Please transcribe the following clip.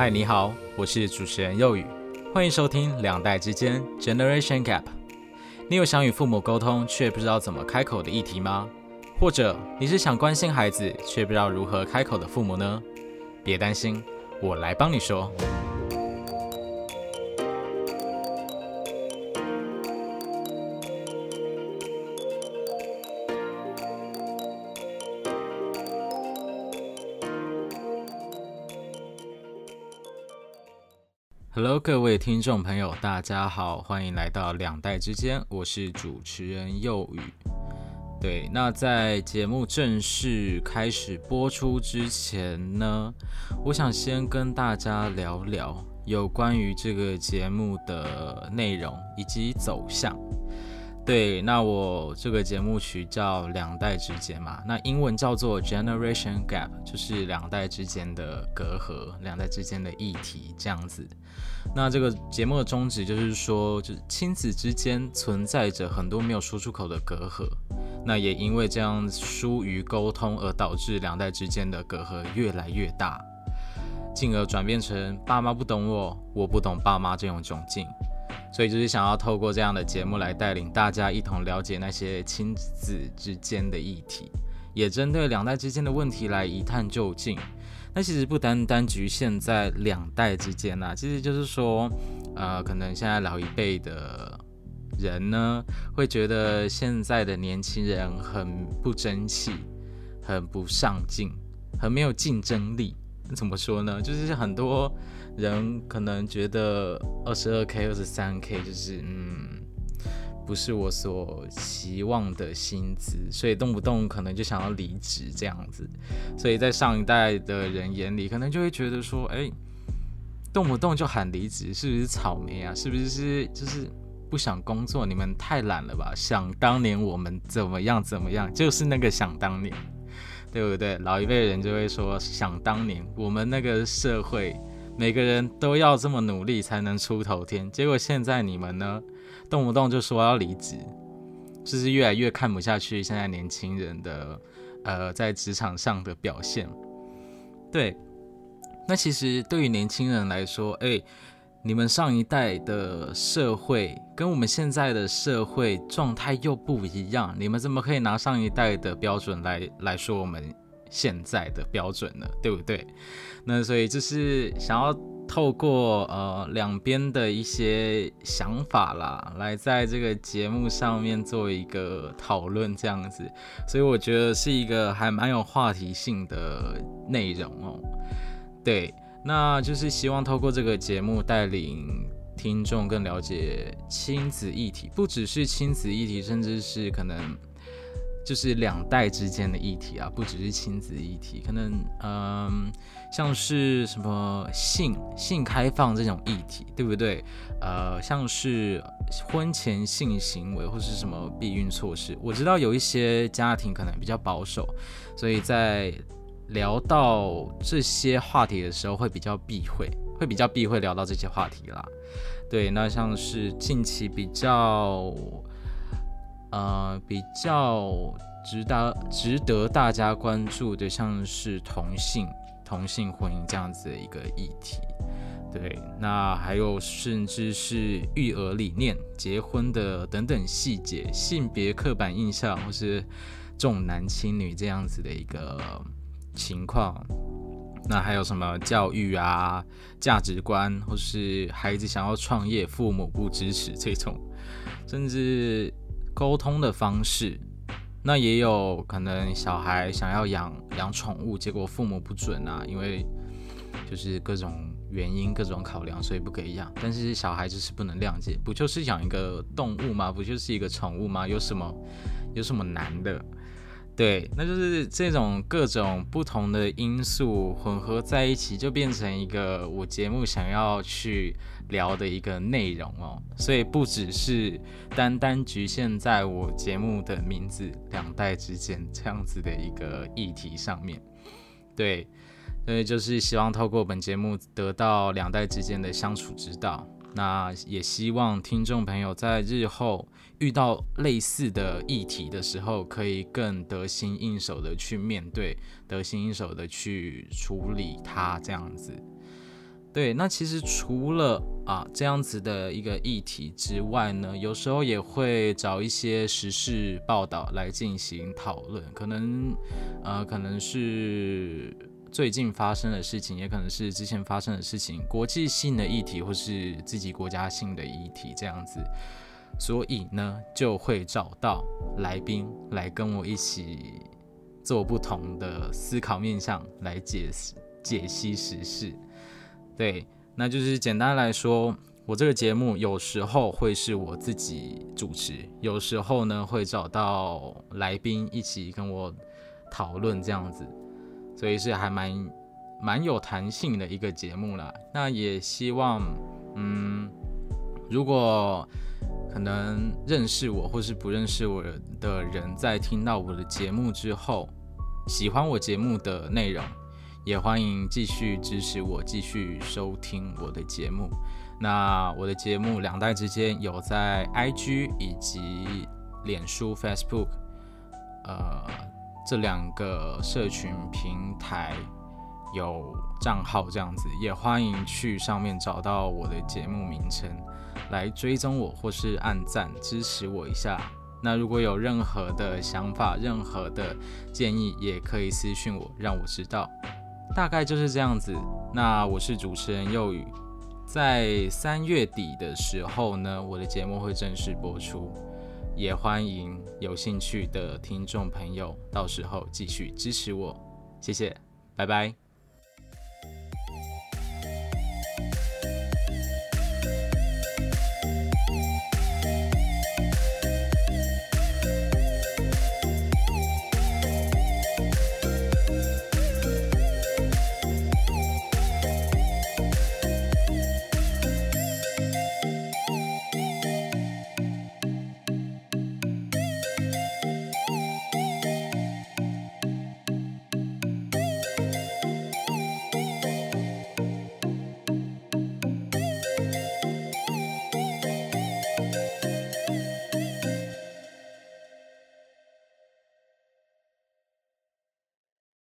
嗨，你好，我是主持人幼宇，欢迎收听两代之间 Generation Gap。你有想与父母沟通却不知道怎么开口的议题吗？或者你是想关心孩子却不知道如何开口的父母呢？别担心，我来帮你说。Hello，各位听众朋友，大家好，欢迎来到两代之间，我是主持人幼宇。对，那在节目正式开始播出之前呢，我想先跟大家聊聊有关于这个节目的内容以及走向。对，那我这个节目曲叫两代之间嘛，那英文叫做 Generation Gap，就是两代之间的隔阂，两代之间的议题这样子。那这个节目的宗旨就是说，就是亲子之间存在着很多没有说出口的隔阂，那也因为这样疏于沟通而导致两代之间的隔阂越来越大，进而转变成爸妈不懂我，我不懂爸妈这种窘境。所以就是想要透过这样的节目来带领大家一同了解那些亲子之间的议题，也针对两代之间的问题来一探究竟。那其实不单单局限在两代之间呐，其实就是说，呃，可能现在老一辈的人呢，会觉得现在的年轻人很不争气，很不上进，很没有竞争力。怎么说呢？就是很多。人可能觉得二十二 k、二十三 k 就是嗯，不是我所期望的薪资，所以动不动可能就想要离职这样子。所以在上一代的人眼里，可能就会觉得说，哎，动不动就喊离职，是不是草莓啊？是不是是就是不想工作？你们太懒了吧？想当年我们怎么样怎么样，就是那个想当年，对不对？老一辈人就会说，想当年我们那个社会。每个人都要这么努力才能出头天，结果现在你们呢，动不动就说要离职，就是越来越看不下去现在年轻人的呃在职场上的表现。对，那其实对于年轻人来说，哎，你们上一代的社会跟我们现在的社会状态又不一样，你们怎么可以拿上一代的标准来来说我们？现在的标准了，对不对？那所以就是想要透过呃两边的一些想法啦，来在这个节目上面做一个讨论，这样子，所以我觉得是一个还蛮有话题性的内容哦。对，那就是希望透过这个节目带领听众更了解亲子议题，不只是亲子议题，甚至是可能。就是两代之间的议题啊，不只是亲子议题，可能嗯，像是什么性性开放这种议题，对不对？呃，像是婚前性行为或是什么避孕措施，我知道有一些家庭可能比较保守，所以在聊到这些话题的时候会比较避讳，会比较避讳聊到这些话题啦。对，那像是近期比较。呃，比较值得值得大家关注的，像是同性同性婚姻这样子的一个议题，对，那还有甚至是育儿理念、结婚的等等细节、性别刻板印象或是重男轻女这样子的一个情况，那还有什么教育啊、价值观，或是孩子想要创业，父母不支持这种，甚至。沟通的方式，那也有可能小孩想要养养宠物，结果父母不准啊，因为就是各种原因、各种考量，所以不可以养。但是小孩就是不能谅解，不就是养一个动物吗？不就是一个宠物吗？有什么有什么难的？对，那就是这种各种不同的因素混合在一起，就变成一个我节目想要去聊的一个内容哦。所以不只是单单局限在我节目的名字“两代之间”这样子的一个议题上面。对，所以就是希望透过本节目得到两代之间的相处之道。那也希望听众朋友在日后遇到类似的议题的时候，可以更得心应手的去面对，得心应手的去处理它，这样子。对，那其实除了啊这样子的一个议题之外呢，有时候也会找一些时事报道来进行讨论，可能呃可能是最近发生的事情，也可能是之前发生的事情，国际性的议题或是自己国家性的议题这样子，所以呢就会找到来宾来跟我一起做不同的思考面向来解释解析时事。对，那就是简单来说，我这个节目有时候会是我自己主持，有时候呢会找到来宾一起跟我讨论这样子，所以是还蛮蛮有弹性的一个节目啦。那也希望，嗯，如果可能认识我或是不认识我的人，在听到我的节目之后，喜欢我节目的内容。也欢迎继续支持我，继续收听我的节目。那我的节目两代之间有在 IG 以及脸书 Facebook，呃，这两个社群平台有账号这样子，也欢迎去上面找到我的节目名称来追踪我，或是按赞支持我一下。那如果有任何的想法、任何的建议，也可以私讯我，让我知道。大概就是这样子。那我是主持人幼宇，在三月底的时候呢，我的节目会正式播出，也欢迎有兴趣的听众朋友到时候继续支持我，谢谢，拜拜。